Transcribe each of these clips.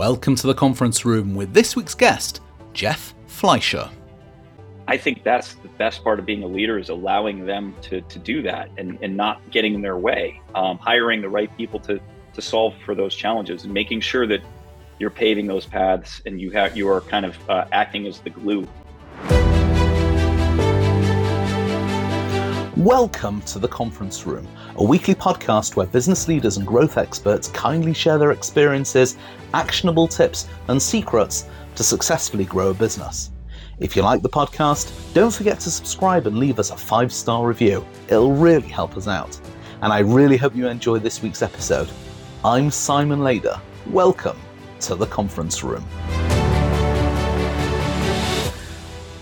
Welcome to the conference room with this week's guest, Jeff Fleischer. I think that's the best part of being a leader is allowing them to, to do that and, and not getting in their way, um, hiring the right people to, to solve for those challenges and making sure that you're paving those paths and you have you are kind of uh, acting as the glue. Welcome to the conference room, a weekly podcast where business leaders and growth experts kindly share their experiences, actionable tips, and secrets to successfully grow a business. If you like the podcast, don't forget to subscribe and leave us a five star review. It'll really help us out. And I really hope you enjoy this week's episode. I'm Simon Lader. Welcome to the conference room.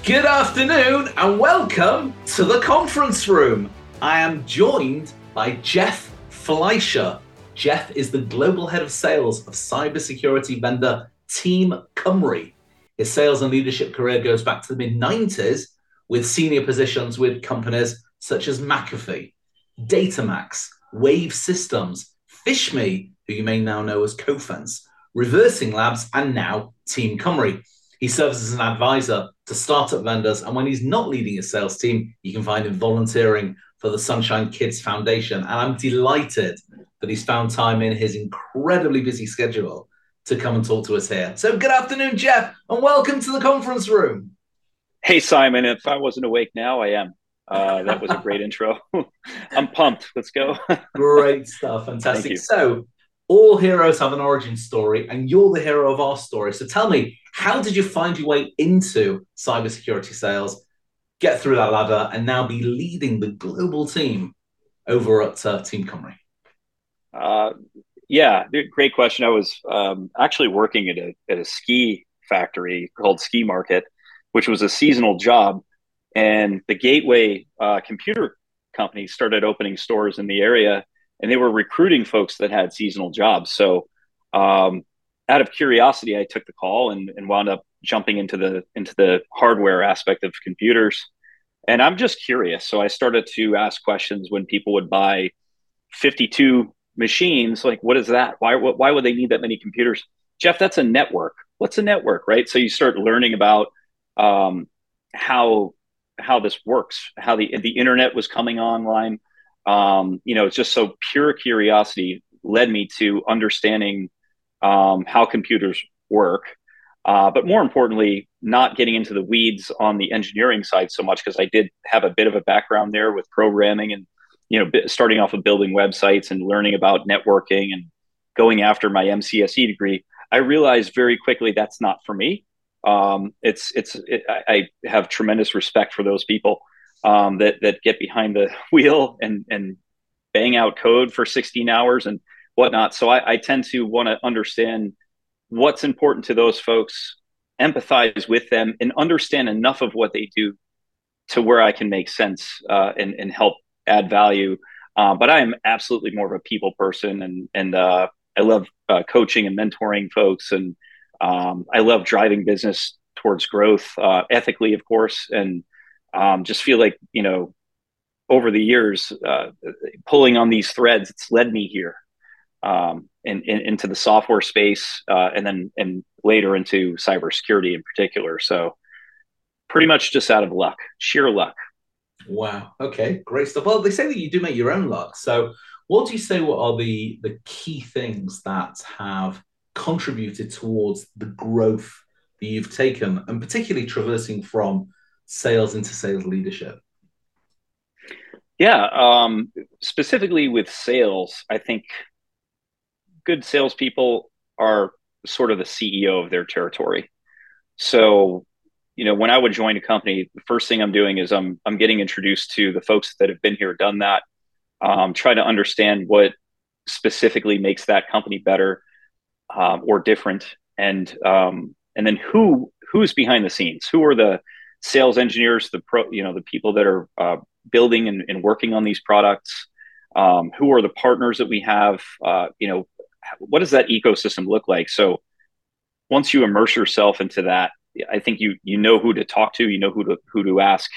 Good afternoon and welcome to the conference room. I am joined by Jeff Fleischer. Jeff is the global head of sales of cybersecurity vendor Team Cymru. His sales and leadership career goes back to the mid 90s with senior positions with companies such as McAfee, Datamax, Wave Systems, PhishMe, who you may now know as Cofense, Reversing Labs, and now Team Cymru. He serves as an advisor to startup vendors, and when he's not leading his sales team, you can find him volunteering for the Sunshine Kids Foundation. And I'm delighted that he's found time in his incredibly busy schedule to come and talk to us here. So, good afternoon, Jeff, and welcome to the conference room. Hey, Simon. If I wasn't awake now, I am. Uh, that was a great intro. I'm pumped. Let's go. great stuff. Fantastic. So, all heroes have an origin story, and you're the hero of our story. So, tell me, how did you find your way into cybersecurity sales, get through that ladder, and now be leading the global team over at uh, Team Cymru? Uh, yeah, great question. I was um, actually working at a at a ski factory called Ski Market, which was a seasonal job, and the Gateway uh, computer company started opening stores in the area, and they were recruiting folks that had seasonal jobs. So, um, out of curiosity, I took the call and, and wound up jumping into the into the hardware aspect of computers. And I'm just curious, so I started to ask questions when people would buy 52 machines like what is that? Why why would they need that many computers? Jeff that's a network. What's a network right? So you start learning about um, how how this works how the the internet was coming online um, you know it's just so pure curiosity led me to understanding um, how computers work. Uh, but more importantly not getting into the weeds on the engineering side so much because i did have a bit of a background there with programming and you know, starting off of building websites and learning about networking and going after my MCSE degree, I realized very quickly that's not for me. Um, it's it's it, I have tremendous respect for those people um, that that get behind the wheel and and bang out code for 16 hours and whatnot. So I, I tend to want to understand what's important to those folks, empathize with them, and understand enough of what they do to where I can make sense uh, and and help add value. Uh, but I am absolutely more of a people person, and and uh, I love uh, coaching and mentoring folks, and um, I love driving business towards growth uh, ethically, of course, and um, just feel like you know over the years uh, pulling on these threads, it's led me here. Um, in, in, into the software space, uh, and then and later into cybersecurity in particular. So, pretty much just out of luck, sheer luck. Wow. Okay. Great stuff. Well, they say that you do make your own luck. So, what do you say? What are the the key things that have contributed towards the growth that you've taken, and particularly traversing from sales into sales leadership? Yeah. Um, specifically with sales, I think good salespeople are sort of the CEO of their territory. So you know, when I would join a company, the first thing I'm doing is I'm I'm getting introduced to the folks that have been here, done that, um, try to understand what specifically makes that company better um, or different, and um, and then who who's behind the scenes, who are the sales engineers, the pro, you know, the people that are uh, building and, and, working on these products, um, who are the partners that we have, uh, you know, what does that ecosystem look like? So once you immerse yourself into that I think you you know who to talk to, you know who to who to ask,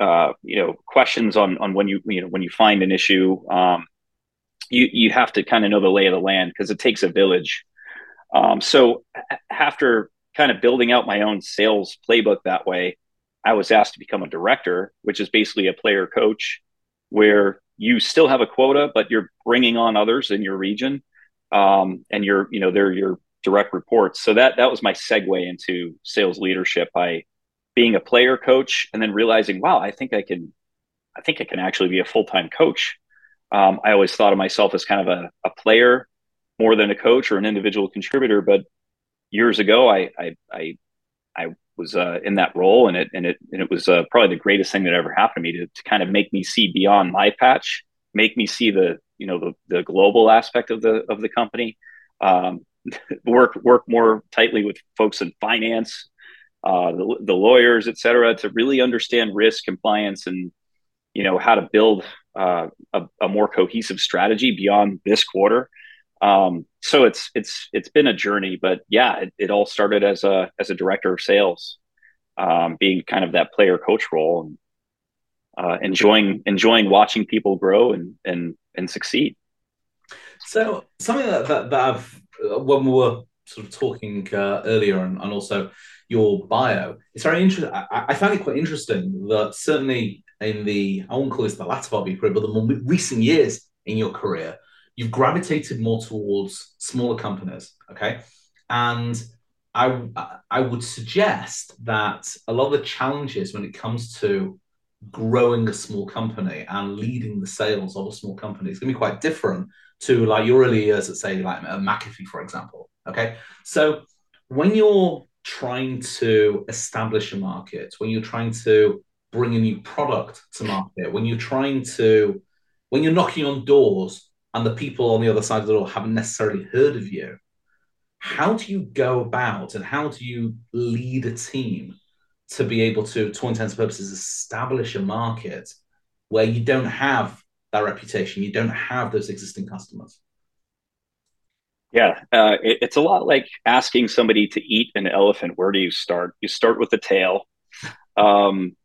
uh, you know, questions on on when you you know when you find an issue. Um, you you have to kind of know the lay of the land because it takes a village. Um, so after kind of building out my own sales playbook that way, I was asked to become a director, which is basically a player coach, where you still have a quota, but you're bringing on others in your region, um, and you're you know they're your direct reports. So that that was my segue into sales leadership by being a player coach and then realizing, wow, I think I can, I think I can actually be a full time coach. Um, I always thought of myself as kind of a, a player more than a coach or an individual contributor, but years ago, I I I, I was uh, in that role, and it and it and it was uh, probably the greatest thing that ever happened to me to, to kind of make me see beyond my patch, make me see the you know the the global aspect of the of the company, um, work work more tightly with folks in finance, uh, the, the lawyers, et cetera, to really understand risk compliance and you know how to build uh, a, a, more cohesive strategy beyond this quarter. Um, so it's it's it's been a journey, but yeah, it, it all started as a as a director of sales, um, being kind of that player coach role and uh, enjoying enjoying watching people grow and and and succeed. So something that that, that I've when we were sort of talking uh, earlier and, and also your bio, it's very interesting. I, I find it quite interesting that certainly in the I won't call this the latter part of your career, but the more recent years in your career, you've gravitated more towards smaller companies. Okay, and I I would suggest that a lot of the challenges when it comes to growing a small company and leading the sales of a small company is going to be quite different to like your early years at say like a McAfee, for example. Okay, so when you're trying to establish a market, when you're trying to bring a new product to market, when you're trying to, when you're knocking on doors and the people on the other side of the door haven't necessarily heard of you, how do you go about and how do you lead a team to be able to, to all intents and purposes, establish a market where you don't have that reputation. You don't have those existing customers. Yeah, uh, it, it's a lot like asking somebody to eat an elephant. Where do you start? You start with the tail. Um,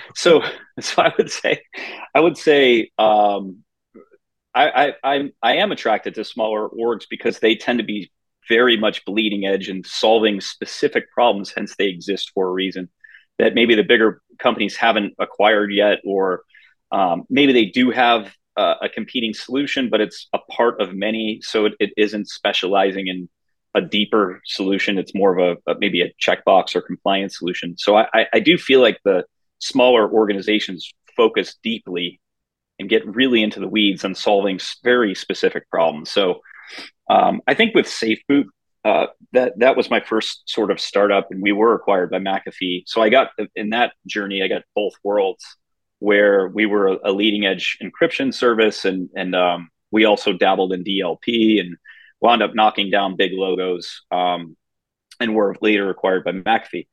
so, so I would say, I would say, um, I, I, I, am attracted to smaller orgs because they tend to be very much bleeding edge and solving specific problems. Hence, they exist for a reason that maybe the bigger companies haven't acquired yet, or um, maybe they do have uh, a competing solution, but it's a part of many. So it, it isn't specializing in a deeper solution. It's more of a, a maybe a checkbox or compliance solution. So I, I do feel like the smaller organizations focus deeply and get really into the weeds on solving very specific problems. So um, I think with SafeBoot, uh, that that was my first sort of startup, and we were acquired by McAfee. So I got in that journey, I got both worlds where we were a leading edge encryption service and and um, we also dabbled in DLP and wound up knocking down big logos um, and were later acquired by McAfee.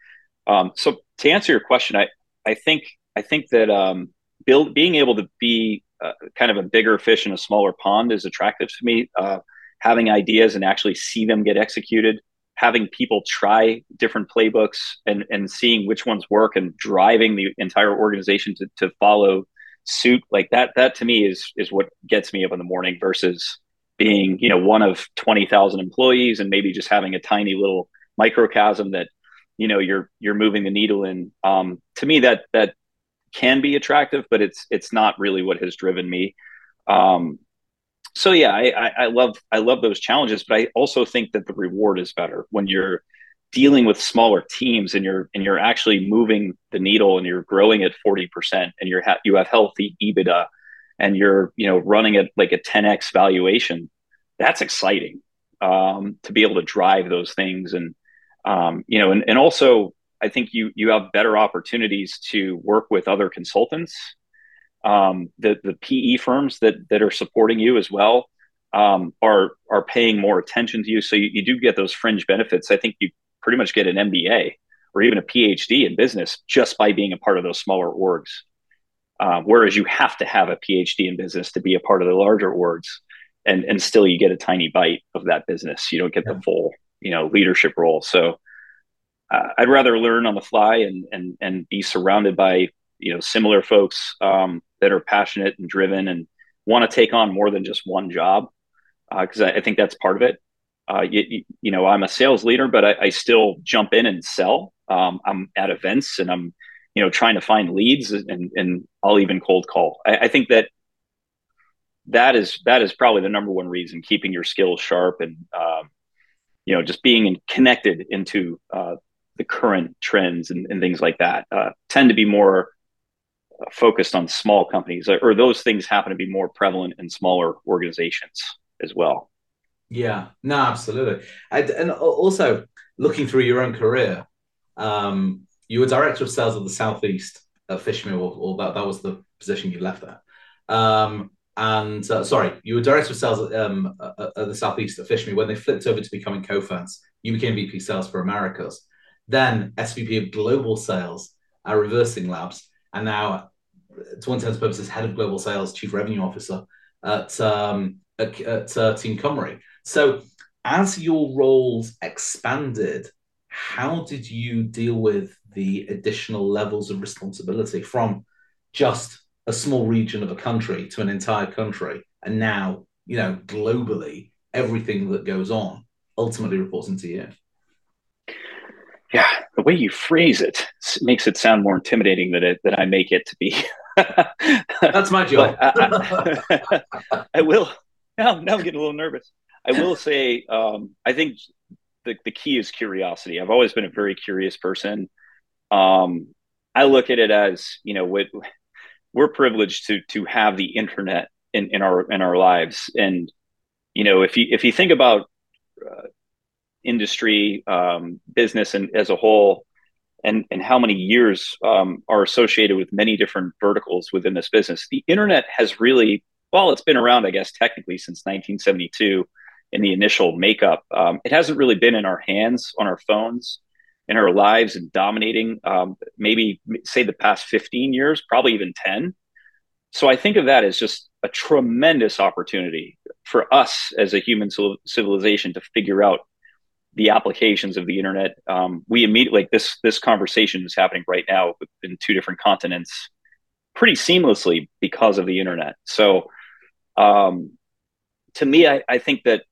Um, so to answer your question, I I think I think that um, build being able to be uh, kind of a bigger fish in a smaller pond is attractive to me. Uh, having ideas and actually see them get executed having people try different playbooks and and seeing which ones work and driving the entire organization to, to follow suit like that that to me is is what gets me up in the morning versus being you know one of 20,000 employees and maybe just having a tiny little microcosm that you know you're you're moving the needle in um, to me that that can be attractive but it's it's not really what has driven me. Um, so yeah, I, I love I love those challenges, but I also think that the reward is better when you're dealing with smaller teams and you're and you're actually moving the needle and you're growing at 40% and you're ha- you have healthy EBITDA and you're you know running at like a 10x valuation that's exciting um, to be able to drive those things and um, you know and, and also I think you you have better opportunities to work with other consultants um, the the PE firms that that are supporting you as well um, are are paying more attention to you. So you, you do get those fringe benefits. I think you pretty much get an MBA or even a PhD in business just by being a part of those smaller orgs. Uh, whereas you have to have a PhD in business to be a part of the larger orgs, and and still you get a tiny bite of that business. You don't get yeah. the full you know leadership role. So uh, I'd rather learn on the fly and and and be surrounded by you know similar folks um, that are passionate and driven and want to take on more than just one job because uh, I, I, think that's part of it uh, you, you, know, I'm a sales leader, but I, I still jump in and sell. Um, I'm at events and I'm, you know, trying to find leads and, and I'll even cold call. I, I think that that is that is probably the number one reason keeping your skills sharp and um, you know just being connected into uh, the current trends and, and things like that uh, tend to be more focused on small companies or those things happen to be more prevalent in smaller organizations as well. Yeah. No absolutely. And, and also looking through your own career um, you were director of sales of the southeast at PhishMe or, or that, that was the position you left at um, and uh, sorry, you were director of sales at, um, at the Southeast at PhishMe. When they flipped over to becoming co-founders, you became VP sales for Americas, then SVP of global sales at Reversing Labs, and now, to all intents purposes, head of global sales, chief revenue officer at um, at, at uh, Team Cymru. So, as your roles expanded, how did you deal with the additional levels of responsibility from just a small region of a country to an entire country, and now you know globally everything that goes on ultimately reports into you. Yeah, the way you phrase it makes it sound more intimidating than it than I make it to be. That's my job. I, I, I, will. Now, now I'm getting a little nervous. I will say, um, I think the, the key is curiosity. I've always been a very curious person. Um, I look at it as, you know, what we're privileged to to have the internet in, in our in our lives and you know if you if you think about uh, industry um, business and as a whole and and how many years um, are associated with many different verticals within this business. The internet has really well it's been around i guess technically since 1972 in the initial makeup. Um, it hasn't really been in our hands on our phones in our lives and dominating um, maybe say the past 15 years probably even 10 so i think of that as just a tremendous opportunity for us as a human civilization to figure out the applications of the internet um, we immediately like this this conversation is happening right now in two different continents pretty seamlessly because of the internet. So um, to me I, I think that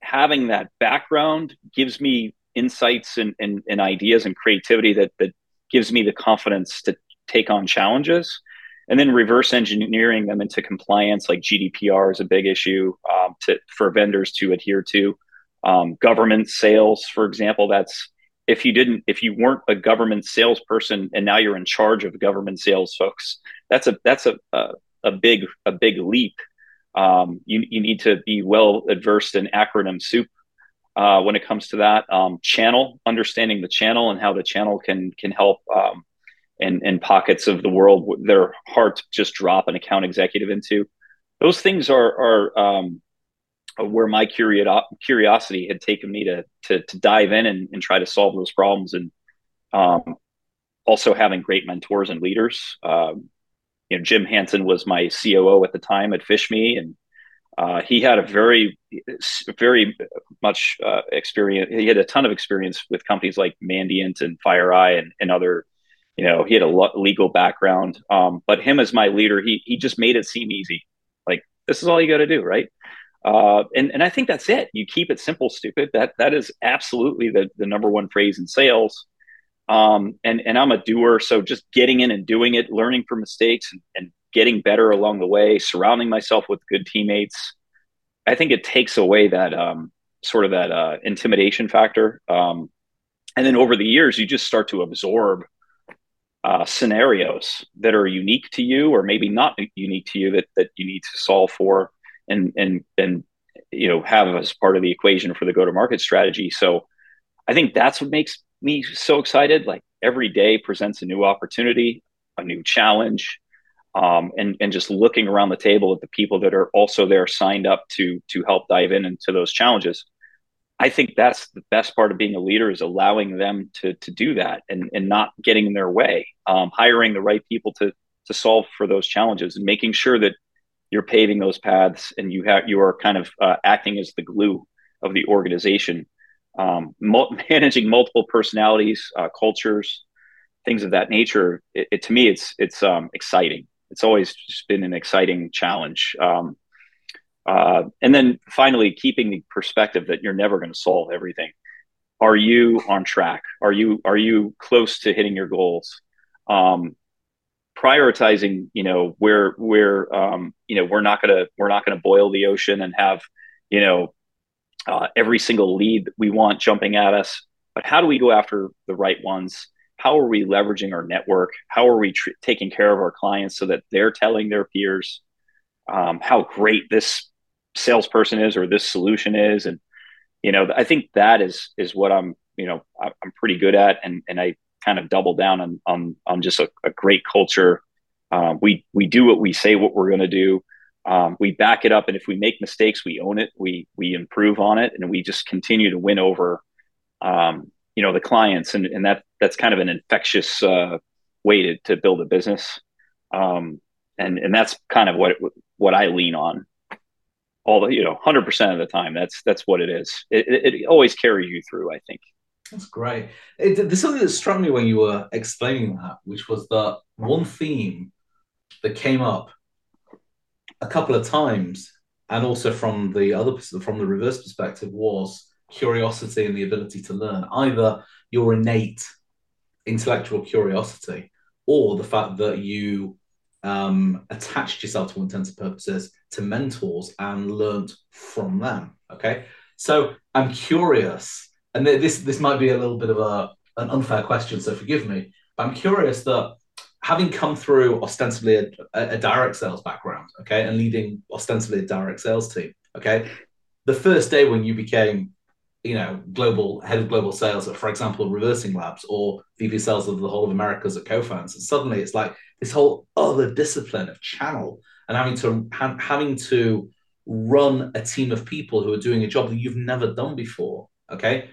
having that background gives me insights and, and, and ideas and creativity that that gives me the confidence to take on challenges and then reverse engineering them into compliance. Like gdpr is a big issue um, to, for vendors to adhere to um, government sales for example that's if you didn't if you weren't a government salesperson and now you're in charge of government sales folks that's a that's a a, a big a big leap um, you, you need to be well adversed in acronym soup uh, when it comes to that. Um, channel, understanding the channel and how the channel can can help um, in, in pockets of the world hard to just drop an account executive into. Those things are are um, where my curiosity had taken me to to, to dive in and, and, try to solve those problems, and um, also having great mentors and leaders. Um, you know, Jim Hanson was my COO at the time at PhishMe, and uh, he had a very, very much uh, experience. He had a ton of experience with companies like Mandiant and FireEye and, and other. You know, he had a legal background. Um, but him as my leader, he he just made it seem easy. Like this is all you got to do, right? Uh, and and I think that's it. You keep it simple, stupid. That that is absolutely the the number one phrase in sales. Um, and and I'm a doer, so just getting in and doing it, learning from mistakes, and, and getting better along the way, surrounding myself with good teammates. I think it takes away that um, sort of that uh, intimidation factor. Um, and then over the years, you just start to absorb uh, scenarios that are unique to you, or maybe not unique to you, that that you need to solve for, and and and you know have as part of the equation for the go to market strategy. So, I think that's what makes me so excited. Like every day presents a new opportunity, a new challenge, um, and and just looking around the table at the people that are also there signed up to to help dive in into those challenges i think that's the best part of being a leader is allowing them to to do that and and not getting in their way um, hiring the right people to to solve for those challenges and making sure that you're paving those paths and you have you are kind of uh, acting as the glue of the organization um, managing multiple personalities uh, cultures things of that nature it, it, to me it's it's um, exciting it's always just been an exciting challenge. Um, Uh, and then finally, keeping the perspective that you're never going to solve everything. Are you on track? Are you are you close to hitting your goals? Um, prioritizing, you know, where where um, you know we're not gonna we're not gonna boil the ocean and have, you know, uh, every single lead we want jumping at us. But how do we go after the right ones? How are we leveraging our network? How are we tr- taking care of our clients so that they're telling their peers um, how great this salesperson is or this solution is? And you know, I think that is is what I'm you know I'm pretty good at, and and I kind of double down on on on just a, a great culture. Um, we we do what we say what we're going to do. Um, we back it up, and if we make mistakes, we own it. We we improve on it, and we just continue to win over, um, you know, the clients, and and that that's kind of an infectious uh, way to to build a business, um, and and that's kind of what what I lean on all the you know 100% of the time that's that's what it is it, it, it always carries you through i think that's great it, there's something that struck me when you were explaining that which was that one theme that came up a couple of times and also from the other from the reverse perspective was curiosity and the ability to learn either your innate intellectual curiosity or the fact that you um, attached yourself to all intents and purposes to mentors and learned from them. Okay, so I'm curious, and this this might be a little bit of a an unfair question, so forgive me. But I'm curious that having come through ostensibly a, a, direct sales background, okay, and leading ostensibly a direct sales team, okay, the first day when you became you know, global head of global sales at, for example, Reversing Labs or VP sales of the whole of Americas at Cofense. And suddenly it's like this whole other discipline of channel and having to ha- having to run a team of people who are doing a job that you've never done before. Okay.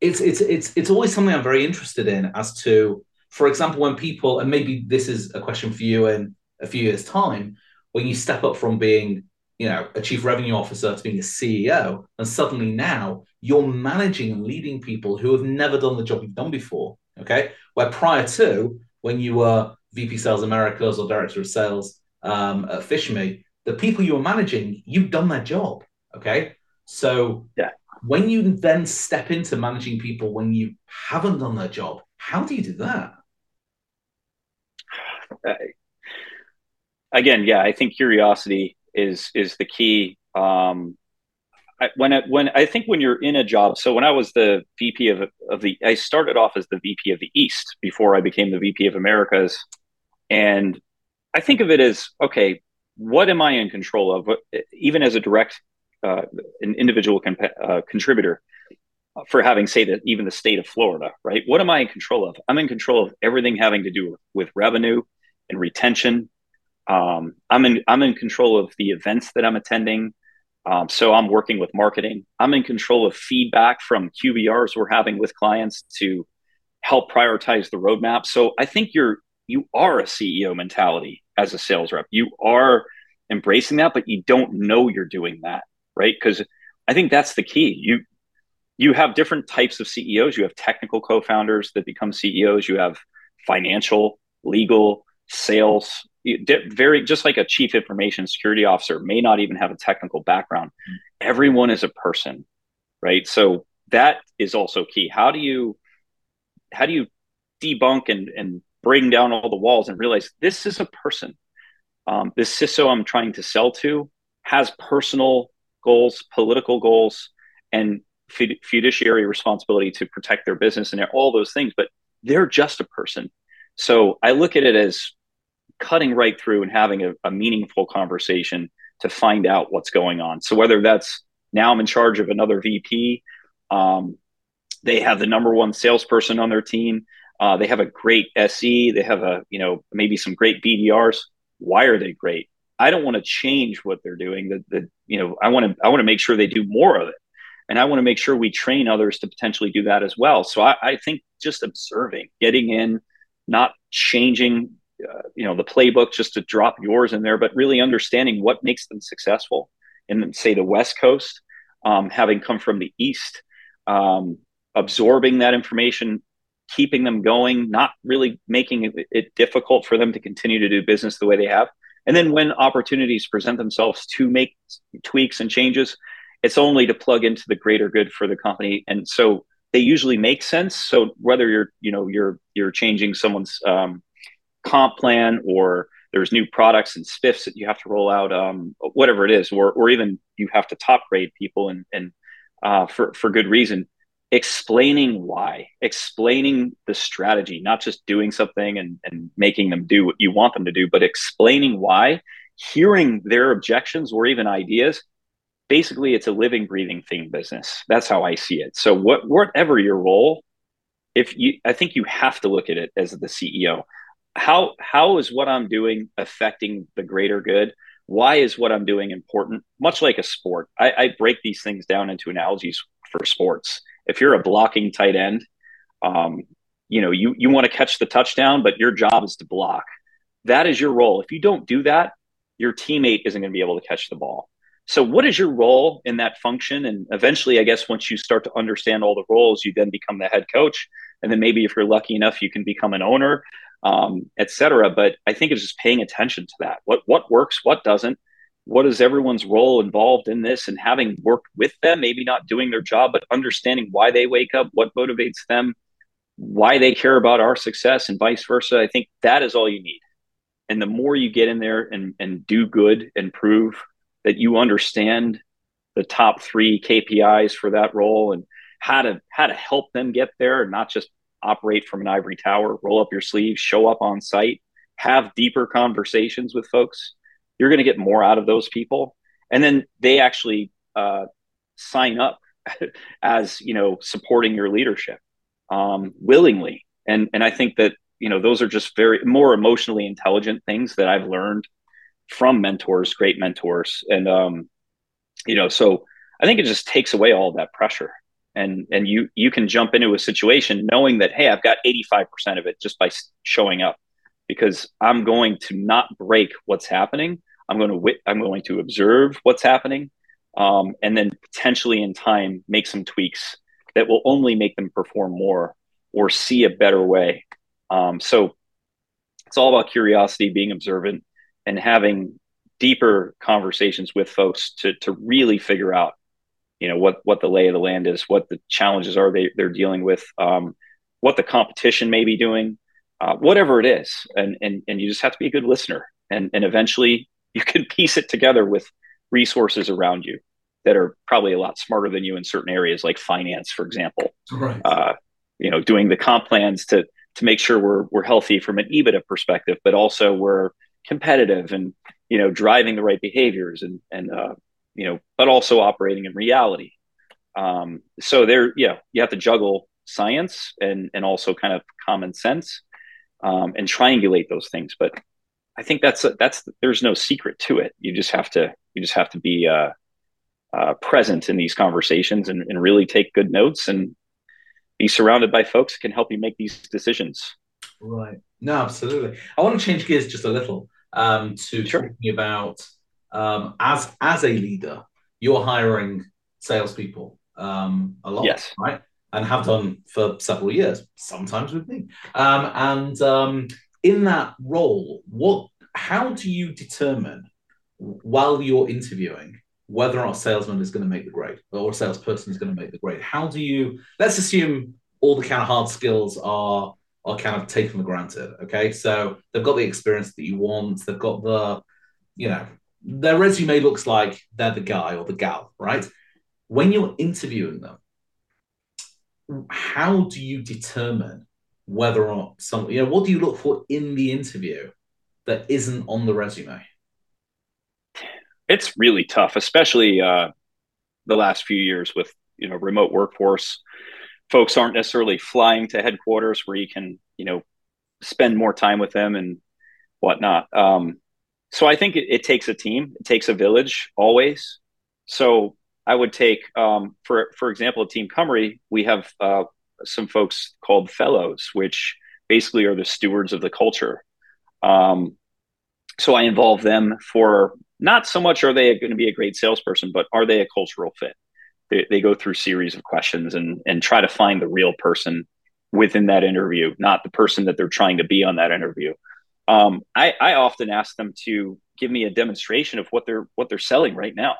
It's it's it's it's always something I'm very interested in as to, for example, when people, and maybe this is a question for you in a few years' time, when you step up from being you know, a chief revenue officer to being a CEO, and suddenly now you're managing and leading people who have never done the job you've done before. Okay, where prior to when you were VP Sales Americas or Director of Sales um, at PhishMe, the people you were managing, you've done their job. Okay, so yeah, when you then step into managing people when you haven't done their job, how do you do that? Uh, again, yeah, I think curiosity is is the key. Um, I, when I, when I think when you're in a job, so when I was the VP of of the, I started off as the VP of the East before I became the VP of Americas, and I think of it as okay, what am I in control of? Even as a direct, uh, an individual comp- uh, contributor, for having say that even the state of Florida, right? What am I in control of? I'm in control of everything having to do with, revenue and retention um, I'm in I'm in control of the events that I'm attending. Um, so I'm working with marketing. I'm in control of feedback from QBRs we're having with clients to help prioritize the roadmap. So I think you're you are a CEO mentality as a sales rep. You are embracing that, but you don't know you're doing that, right? Because I think that's the key. You you have different types of CEOs. You have technical co-founders that become CEOs. You have financial, legal, sales, very just like a chief information security officer may not even have a technical background mm-hmm. everyone is a person right so that is also key how do you how do you debunk and and bring down all the walls and realize this is a person um, this ciso i'm trying to sell to has personal goals political goals and fiduciary responsibility to protect their business and all those things but they're just a person so i look at it as cutting right through and having a, a meaningful conversation to find out what's going on. So whether that's now I'm in charge of another VP, um, they have the number one salesperson on their team. Uh, they have a great SE. They have a you know maybe some great BDRs. Why are they great? I don't want to change what they're doing. That the you know I want to I want to make sure they do more of it, and I want to make sure we train others to potentially do that as well. So I, I think just observing, getting in, not changing uh, you know the playbook just to drop yours in there but really understanding what makes them successful in say the west coast um, having come from the east um, absorbing that information keeping them going not really making it, difficult for them to continue to do business the way they have And then when opportunities present themselves to make tweaks and changes, it's only to plug into the greater good for the company. And so they usually make sense. So whether you're, you know, you're you're changing someone's um, comp plan or there's new products and spiffs that you have to roll out, um, whatever it is, or or even you have to top grade people and and uh, for for good reason explaining why, explaining the strategy, not just doing something and, and making them do what you want them to do, but explaining why, hearing their objections or even ideas. Basically, it's a living, breathing thing business. That's how I see it. So, what, whatever your role, if you, I think you have to look at it as the CEO. How how is what I'm doing affecting the greater good? Why is what I'm doing important? Much like a sport, I, I break these things down into analogies for sports if you're a blocking tight end, um, you know, you you want to catch the touchdown, but your job is to block. That is your role. If you don't do that, your teammate isn't going to be able to catch the ball. So, what is your role in that function? And eventually, I guess once you start to understand all the roles, you then become the head coach, and then maybe if you're lucky enough, you can become an owner, um, et cetera. But I think it's just paying attention to that. What what works, what doesn't, what is everyone's role involved in this? And having worked with them maybe not doing their job but understanding why they wake up what motivates them why they care about our success and vice versa i think that is all you need. And the more you get in there and, and do good and prove that you understand the top three kpis for that role and how to how to help them get there and not just operate from an ivory tower roll up your sleeves show up on site have deeper conversations with folks you're going to get more out of those people. And then they actually uh, sign up as you know supporting your leadership um, willingly. And and i think that you know those are just very more emotionally intelligent things that i've learned from mentors great mentors. And um, you know so i think it just takes away all that pressure. And and you you can jump into a situation knowing that hey i've got 85% of it just by showing up because i'm going to not break what's happening I'm going to wit- I'm going to observe what's happening, um, and then potentially in time make some tweaks that will only make them perform more or see a better way. Um, so it's all about curiosity, being observant, and having deeper conversations with folks to to really figure out, you know, what what the lay of the land is, what the challenges are they they're dealing with, um, what the competition may be doing, uh, whatever it is, and and and you just have to be a good listener, and and eventually you can piece it together with resources around you that are probably a lot smarter than you in certain areas, like finance, for example. Right. Uh, you know, doing the comp plans to to make sure we're we're healthy from an EBITDA perspective, but also we're competitive and you know driving the right behaviors and and uh, you know, but also operating in reality. Um, so there, yeah, you have to juggle science and and also kind of common sense um, and triangulate those things. But I think that's that's there's no secret to it. You just have to you just have to be uh, uh, present in these conversations and, and really take good notes and be surrounded by folks who can help you make these decisions. Right. No, absolutely. I want to change gears just a little um, to sure. talking about um, as as a leader, you're hiring salespeople um, a lot, yes. right? And have done for several years, sometimes with me. Um, and um, in that role, what how do you determine while you're interviewing whether a salesman is going to make the grade or a salesperson is going to make the grade? How do you let's assume all the kind of hard skills are are kind of taken for granted. Okay. So they've got the experience that you want, they've got the, you know, their resume looks like they're the guy or the gal, right? When you're interviewing them, how do you determine whether or not some you know what do you look for in the interview that isn't on the resume? It's really tough especially uh the last few years with you know remote workforce. Folks aren't necessarily flying to headquarters where you can you know spend more time with them and whatnot. Um so i think it, it takes a team. It takes a village always. So i would take um for for example at team Cymru, we have uh some folks called fellows, which basically are the stewards of the culture. Um, so I involve them for not so much are they going to be a great salesperson, but are they a cultural fit? They, they go through series of questions and and try to find the real person within that interview, not the person that they're trying to be on that interview. Um, I, I often ask them to give me a demonstration of what they're what they're selling right now.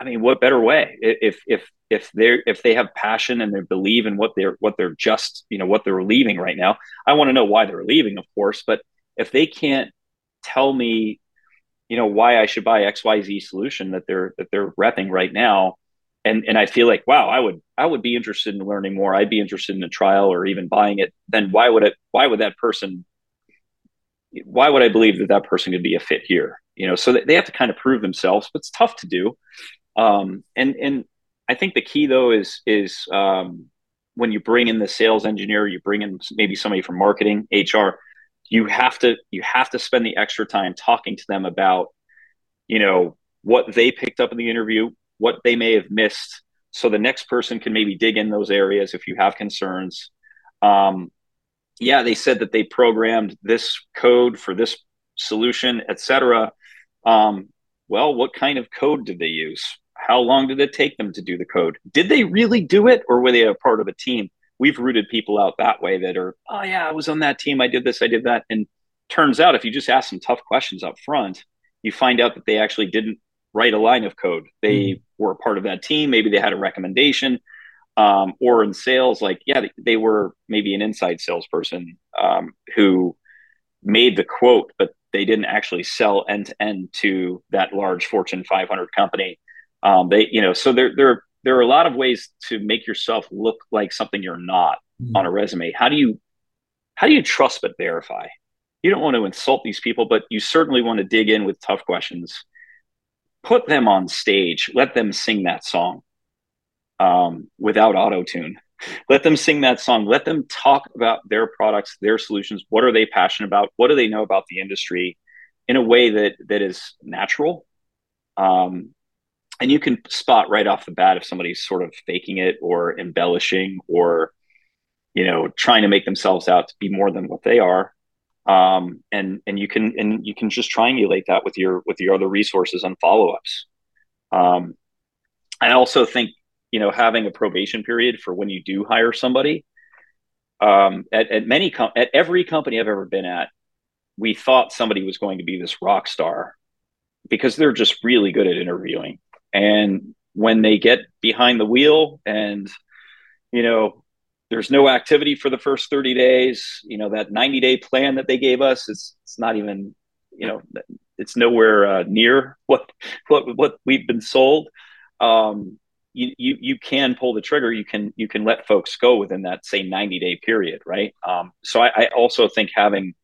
I mean, what better way if if if they're if they have passion and they believe in what they're what they're just you know what they're leaving right now. I want to know why they're leaving, of course, but if they can't tell me, you know, why I should buy X Y Z solution that they're that they're repping right now, and and I feel like wow, I would I would be interested in learning more. I'd be interested in a trial or even buying it. Then why would it? Why would that person? Why would I believe that that person could be a fit here? You know, so they have to kind of prove themselves, but it's tough to do. Um, and and I think the key though is is um, when you bring in the sales engineer, you bring in maybe somebody from marketing, HR. You have to you have to spend the extra time talking to them about, you know, what they picked up in the interview, what they may have missed, so the next person can maybe dig in those areas if you have concerns. Um, yeah, they said that they programmed this code for this solution, etc. Um, well, what kind of code did they use? How long did it take them to do the code? Did they really do it, or were they a part of a team? We've rooted people out that way that are, oh yeah, I was on that team, I did this, I did that, and turns out if you just ask some tough questions up front, you find out that they actually didn't write a line of code. They mm. were a part of that team. Maybe they had a recommendation. Um, or in sales, like, yeah, they were maybe an inside salesperson um, who made the quote, but they didn't actually sell end to end to that large Fortune 500 company. Um, they, you know, so there, there, there are a lot of ways to make yourself look like something you're not mm. on a resume. How do you, how do you trust but verify? You don't want to insult these people, but you certainly want to dig in with tough questions put them on stage, let them sing that song um, without auto tune. Let them sing that song. Let them talk about their products, their solutions. What are they passionate about? What do they know about the industry in a way that that is natural? Um, and you can spot right off the bat if somebody's sort of faking it or embellishing or you know trying to make themselves out to be more than what they are um, and and you can and you can just triangulate that with your with your other resources and follow-ups um, i also think you know having a probation period for when you do hire somebody um, at, at many com- at every company i've ever been at we thought somebody was going to be this rock star because they're just really good at interviewing. And when they get behind the wheel and you know there's no activity for the first 30 days you know that 90 day plan that they gave us it's it's not even you know it's nowhere uh, near what what what we've been sold. Um, you, you you can pull the trigger you can you can let folks go within that say 90 day period right um, so I, I, also think having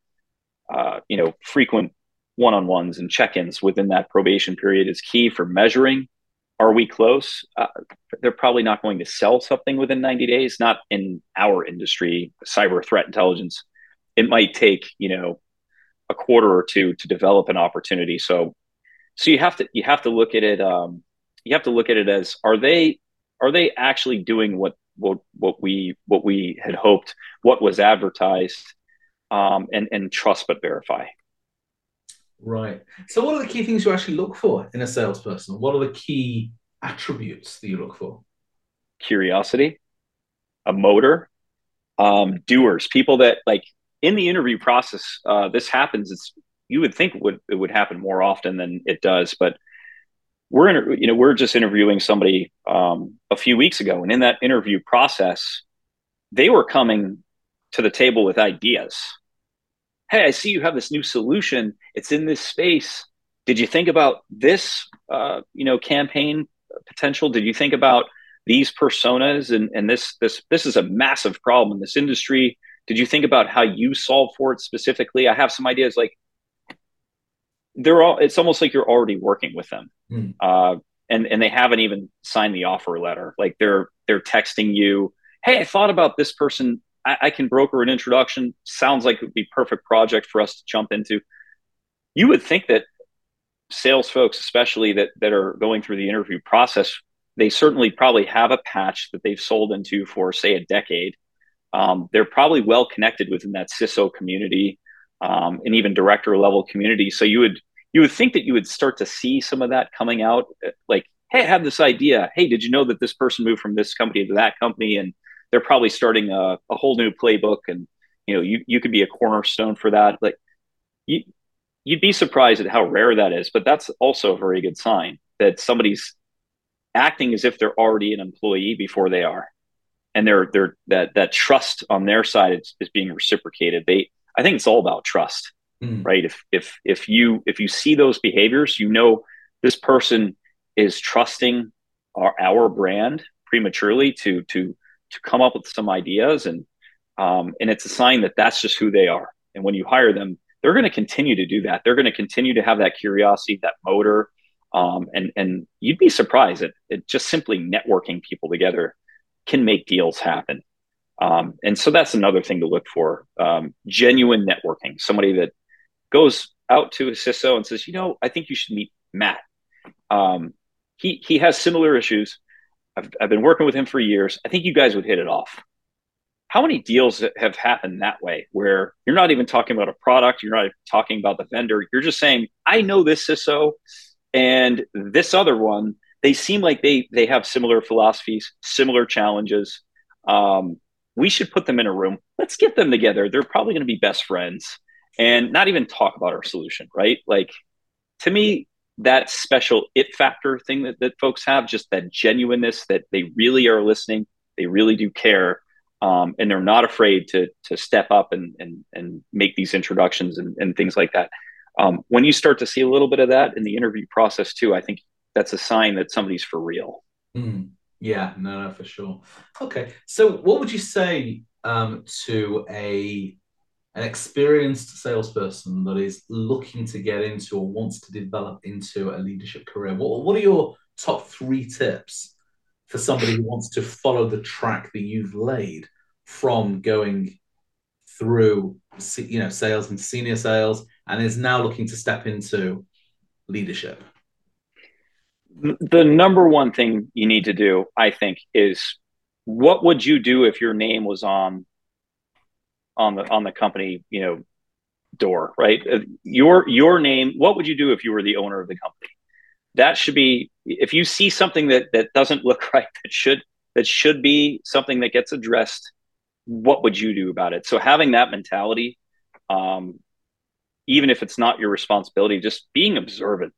uh, you know frequent one-on-ones and check-ins within that probation period is key for measuring are we close? Uh, they're probably not going to sell something within 90 days, not in our industry, cyber threat intelligence. It might take, you know, a quarter or two to develop an opportunity. So, so you have to, you have to look at it. Um, you have to look at it as, are they, are they actually doing what, what, what we, what we had hoped, what was advertised, um, and, and trust but verify. Right. So, what are the key things you actually look for in a salesperson? What are the key attributes that you look for? Curiosity, a motor, um, doers, people that like in the interview process. Uh, this happens. It's you would think would it would happen more often than it does, but we're in, you know we're just interviewing somebody um, a few weeks ago, and in that interview process, they were coming to the table with ideas hey, I see you have this new solution. It's in this space. Did you think about this, uh, you know, campaign potential? Did you think about these personas and, and this this this is a massive problem in this industry? Did you think about how you solve for it specifically? I have some ideas. Like they're all. It's almost like you're already working with them, mm. uh, and and they haven't even signed the offer letter. Like they're they're texting you, hey, I thought about this person I, I can broker an introduction. Sounds like it would be perfect project for us to jump into. You would think that sales folks, especially that that are going through the interview process, they certainly probably have a patch that they've sold into for say a decade. Um, they're probably well connected within that CISO community um, and even director level community. So you would you would think that you would start to see some of that coming out, eh, like, hey, I have this idea. Hey, did you know that this person moved from this company to that company and they're probably starting a, a whole new playbook and you know you, you could be a cornerstone for that like you, you'd be surprised at how rare that is, but that's also a very good sign that somebody's acting as if they're already an employee before they are. And they're they're that that trust on their side is, is being reciprocated. They I think it's all about trust. Mm. Right. If if if you if you see those behaviors, you know this person is trusting our, our brand prematurely to to to come up with some ideas and um, and it's a sign that that's just who they are and when you hire them they're going to continue to do that they're going to continue to have that curiosity that motor um, and and you'd be surprised that it just simply networking people together can make deals happen um, and so that's another thing to look for um, genuine networking somebody that goes out to a CISO and says you know i think you should meet matt um, he he has similar issues. I've, I've been working with him for years. I think you guys would hit it off. How many deals have happened that way where you're not even talking about a product, you're not talking about the vendor, you're just saying, I know this CISO and this other one, they seem like they they have similar philosophies, similar challenges. Um, we should put them in a room. Let's get them together. They're probably going to be best friends and not even talk about our solution, right? Like to me, that special it factor thing that, that folks have, just that genuineness that they really are listening, they really do care, um, and they're not afraid to to step up and and and make these introductions and, and things like that. Um, when you start to see a little bit of that in the interview process too, I think that's a sign that somebody's for real. Mm, yeah, no, no, for sure. Okay, so what would you say um, to a an experienced salesperson that is looking to get into or wants to develop into a leadership career, what, what are your top three tips for somebody who wants to follow the track that you've laid from going through you know sales and senior sales and is now looking to step into leadership? The number one thing you need to do, I think, is what would you do if your name was on on the on the company you know door right? Uh, your your name what would you do if you were the owner of the company? That should be if you see something that that doesn't look right that should that should be something that gets addressed what would you do about it? So having that mentality um, even if it's not your responsibility just being observant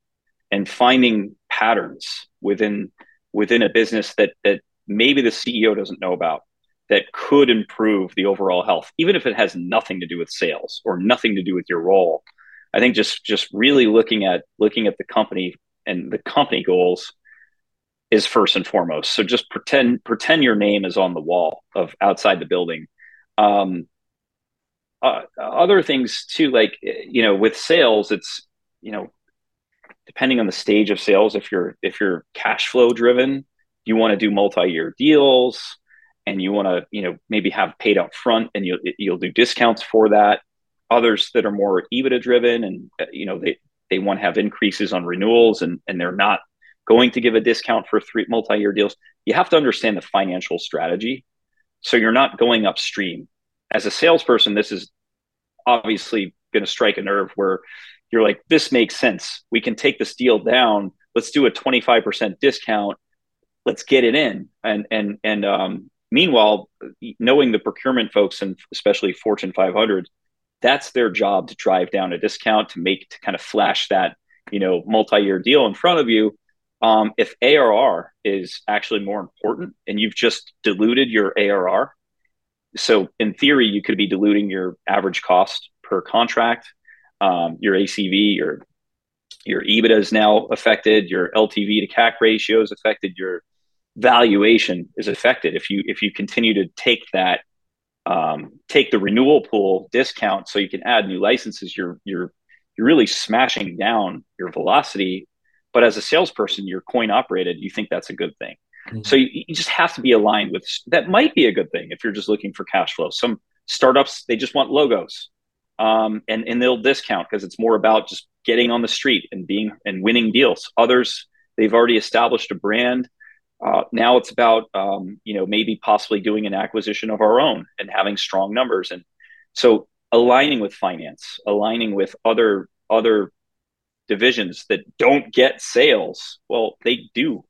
and finding patterns within within a business that that maybe the ceo doesn't know about that could improve the overall health, even if it has nothing to do with sales or nothing to do with your role. I think just just really looking at looking at the company and the company goals is first and foremost. So just pretend pretend your name is on the wall of outside the building. Um, uh, other things too, like you know, with sales, it's you know, depending on the stage of sales, if you're if you're cash flow driven, you want to do multi-year deals and you want to you know maybe have paid up front and you'll you'll do discounts for that. Others that are more ebitda driven and uh, you know they they want to have increases on renewals and and they're not going to give a discount for three multi-year deals you have to understand the financial strategy. So you're not going upstream. As a salesperson this is obviously going to strike a nerve where you're like this makes sense. We can take this deal down. Let's do a 25% discount. Let's get it in. And and and um Meanwhile, knowing the procurement folks and especially Fortune 500, that's their job to drive down a discount to make to kind of flash that you know multi-year deal in front of you. Um, if ARR is actually more important and you've just diluted your ARR, so in theory you could be diluting your average cost per contract, um, your ACV, your your EBITDA is now affected, your LTV to CAC ratio is affected, your valuation is affected if you if you continue to take that um, take the renewal pool discount so you can add new licenses you're you're you're really smashing down your velocity. But as a salesperson you're coin operated you think that's a good thing. Mm-hmm. so you, you just have to be aligned with that might be a good thing if you're just looking for cash flow. Some startups they just want logos um, and and they'll discount because it's more about just getting on the street and being and winning deals. Others they've already established a brand uh, now it's about um, you know maybe possibly doing an acquisition of our own and having strong numbers, and so aligning with finance, aligning with other other divisions that don't get sales. Well, they do.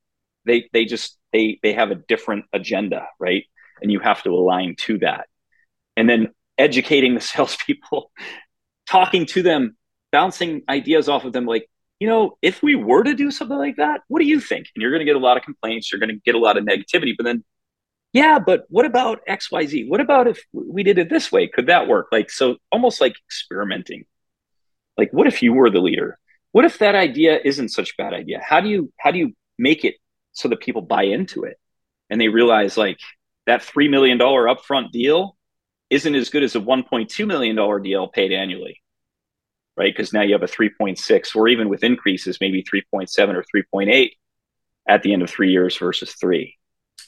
They they just they they have a different agenda, right? And you have to align to that, and then educating the salespeople, talking to them bouncing ideas off of them like, you know, if we were to do something like that, what do you think? And you're going to get a lot of complaints, you're going to get a lot of negativity, but then yeah, but what about XYZ? What about if we did it this way? Could that work? Like, so almost like experimenting. Like, what if you were the leader? What if that idea isn't such a bad idea? How do you how do you make it so that people buy into it and they realize like that three million dollar upfront deal isn't as good as a one point two million dollar deal paid annually, right? Because now you have a three point six, or even with increases, maybe three point seven or three point eight at the end of three years versus three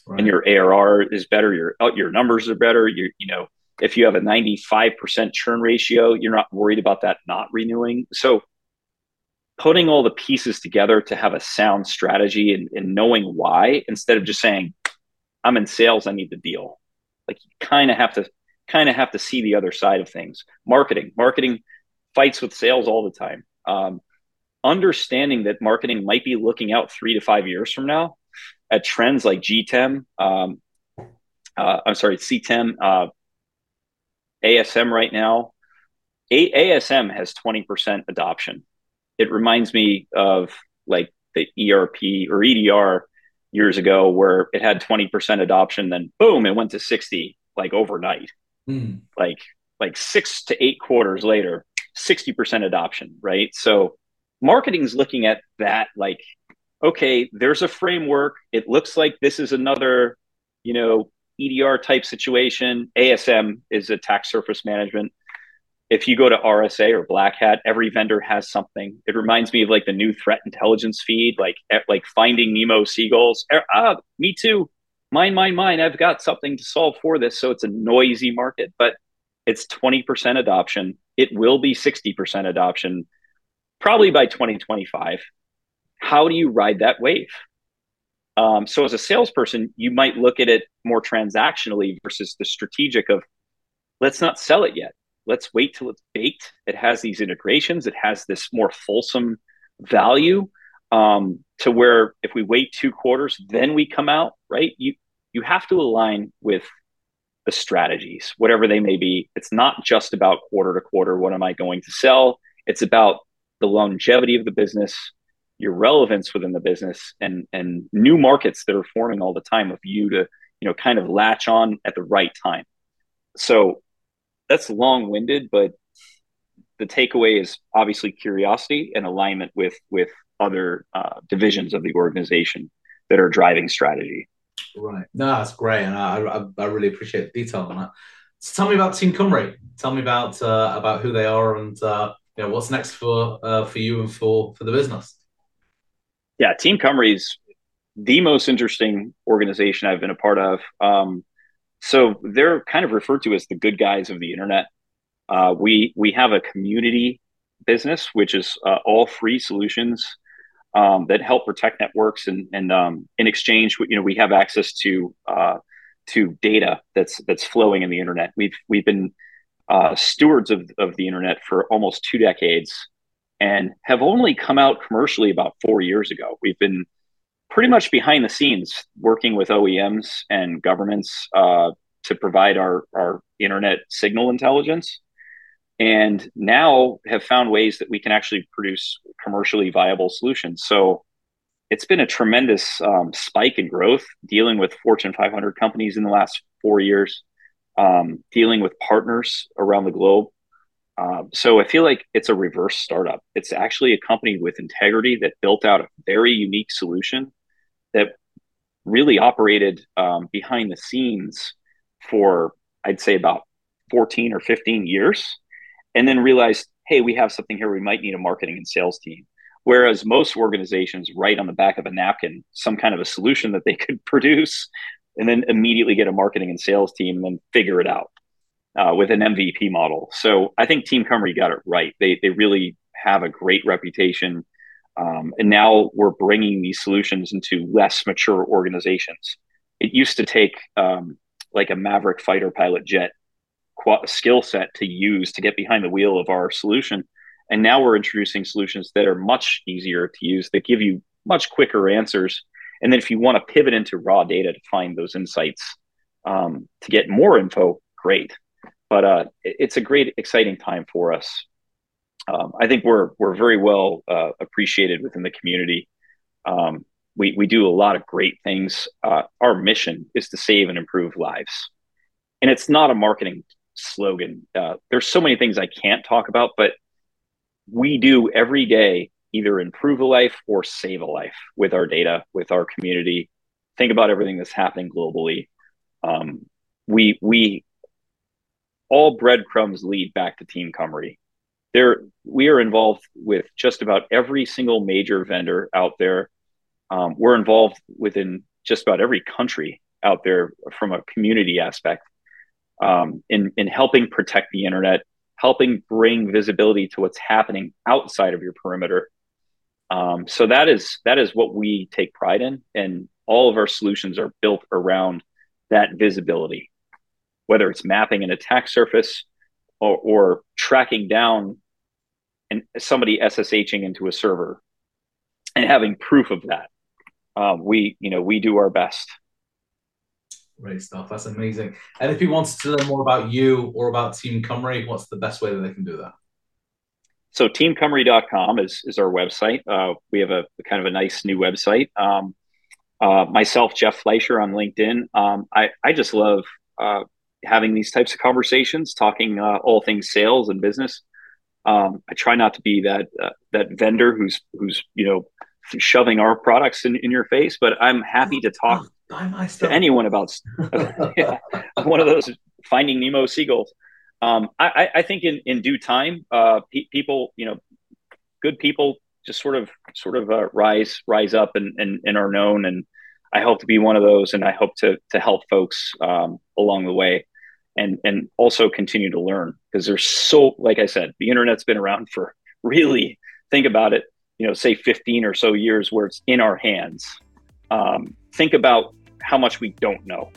right. and your ARR is better, your uh, your numbers are better. You you know, if you have a 95% churn ratio, you're not worried about that not renewing. So putting all the pieces together to have a sound strategy and, and knowing why instead of just saying, I'm in sales, I need the deal. Like you kind of have to kind of have to see the other side of things. Marketing, marketing fights with sales all the time. Um, understanding that marketing might be looking out three to five years from now at trends like GTEM, um, uh, I'm sorry, CTEM, uh, ASM right now. A- ASM has 20% adoption. It reminds me of like the ERP or EDR years ago where it had 20% adoption, then boom, it went to 60 like overnight. Mm. Like like six to eight quarters later, 60% adoption, right? So marketing's looking at that like okay, there's a framework. It looks like this is another, you know, EDR type situation. ASM is attack surface management. If you go to RSA or Black Hat, every vendor has something. It reminds me of like the new threat intelligence feed, like like finding Nemo seagulls. Er, ah, me too. Mine, mine, mine. I've got something to solve for this. So it's a noisy market, but it's 20% adoption. It will be 60% adoption probably by 2025 how do you ride that wave? Um, so as a salesperson, you might look at it more transactionally versus the strategic of let's not sell it yet. Let's wait till it's baked. It has these integrations. It has this more fulsome value um, to where if we wait two quarters, then we come out right. You you have to align with the strategies, whatever they may be. It's not just about quarter to quarter. What am I going to sell? It's about the longevity of the business, your relevance within the business and and new markets that are forming all the time of you to you know kind of latch on at the right time so that's long-winded but the takeaway is obviously curiosity and alignment with with other uh, divisions of the organization that are driving strategy right no that's great and i i, I really appreciate the detail on that so tell me about team cymru tell me about uh, about who they are and uh, you know what's next for uh, for you and for for the business yeah, Team Cymru is the most interesting organization I've been a part of. Um, so they're kind of referred to as the good guys of the internet. Uh, we we have a community business, which is uh, all free solutions um, that help protect networks, and and um, in exchange, you know, we have access to uh, to data that's that's flowing in the internet. We've we've been uh, stewards of of the internet for almost two decades, and have only come out commercially about four years ago. We've been pretty much behind the scenes working with OEMs and governments uh, to provide our, our internet signal intelligence. And now have found ways that we can actually produce commercially viable solutions. So it's been a tremendous um, spike in growth dealing with Fortune 500 companies in the last four years, um, dealing with partners around the globe um, so I feel like it's a reverse startup. It's actually a company with integrity that built out a very unique solution that really operated um, behind the scenes for I'd say about 14 or 15 years, and then realized, hey, we have something here. We might need a marketing and sales team. Whereas most organizations write on the back of a napkin some kind of a solution that they could produce, and then immediately get a marketing and sales team and then figure it out uh, with an MVP model. So I think Team Cymru got it right. They they really have a great reputation, um, and now we're bringing these solutions into less mature organizations. It used to take um, like a Maverick fighter pilot jet skill set to use to get behind the wheel of our solution, and now we're introducing solutions that are much easier to use that give you much quicker answers. And then if you want to pivot into raw data to find those insights um, to get more info, great but uh, it's a great, exciting time for us. um, I think we're we're very well uh, appreciated within the community. Um, we we do a lot of great things. Uh, our mission is to save and improve lives, and it's not a marketing slogan. Uh, there's so many things I can't talk about, but we do every day either improve a life or save a life with our data, with our community. Think about everything that's happening globally. Um, we we all breadcrumbs lead back to Team Cymru. There, we are involved with just about every single major vendor out there. Um, we're involved within just about every country out there from a community aspect um, in in helping protect the internet, helping bring visibility to what's happening outside of your perimeter. Um, so that is that is what we take pride in, and all of our solutions are built around that visibility, whether it's mapping an attack surface or, or tracking down and somebody SSHing into a server and having proof of that. Um, we, you know, we do our best. Great stuff. That's amazing. And if you wanted to learn more about you or about Team Cymru, what's the best way that they can do that? So teamcymru.com is, is our website. Uh, we have a kind of a nice new website. Um, uh, myself, Jeff Fleischer on LinkedIn. Um, I, I just love uh, having these types of conversations, talking uh, all things sales and business. Um, I try not to be that uh, that vendor who's who's you know shoving our products in, in your face, but I'm happy to talk oh, to anyone about one of those finding Nemo seagulls. Um, I, I, think in, in due time, uh, pe- people, you know, good people just sort of sort of uh, rise rise up and, and, and are known. And I hope to be one of those and I hope to to help folks um, along the way and and also continue to learn. Because there's so like I said the internet's been around for really think about it you know say 15 or so years where it's in our hands. Um, think about how much we don't know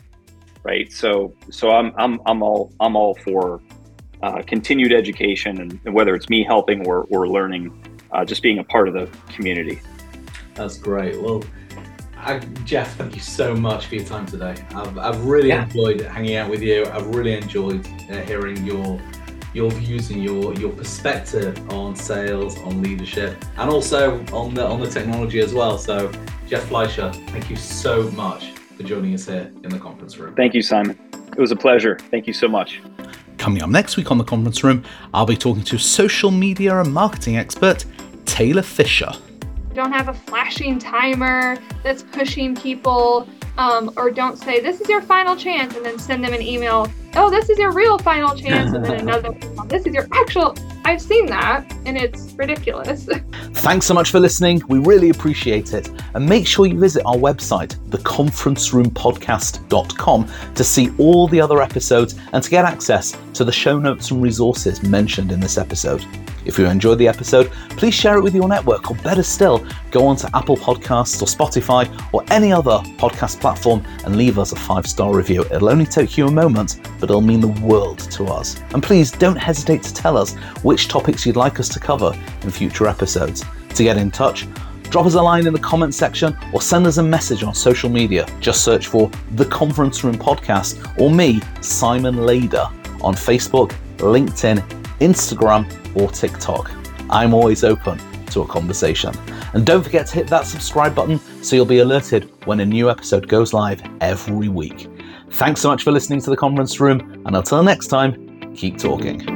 right so so I'm I'm I'm all I'm all for uh, continued education and, and whether it's me helping or, or learning uh, just being a part of the community. That's great. Well, I, Jeff, thank you so much for your time today. I've, I've really yeah. enjoyed hanging out with you. I've really enjoyed uh, hearing your your views and your your perspective on sales, on leadership, and also on the on the technology as well. So, Jeff Fleischer, thank you so much for joining us here in the conference room. Thank you, Simon. It was a pleasure. Thank you so much. Coming up next week on the conference room, I'll be talking to social media and marketing expert Taylor Fisher. Don't have a flashing timer that's pushing people, um, or don't say, This is your final chance, and then send them an email, Oh, this is your real final chance, and then another, This is your actual. I've seen that, and it's ridiculous. Thanks so much for listening. We really appreciate it. And make sure you visit our website, theconferenceroompodcast.com, to see all the other episodes and to get access to the show notes and resources mentioned in this episode. If you enjoyed the episode, please share it with your network, or better still, go on to Apple Podcasts or Spotify or any other podcast platform and leave us a five star review. It'll only take you a moment, but it'll mean the world to us. And please don't hesitate to tell us which topics you'd like us to cover in future episodes. To get in touch, drop us a line in the comments section or send us a message on social media. Just search for The Conference Room Podcast or me, Simon Lader, on Facebook, LinkedIn, Instagram, or TikTok. I'm always open to a conversation. And don't forget to hit that subscribe button so you'll be alerted when a new episode goes live every week. Thanks so much for listening to the conference room, and until next time, keep talking.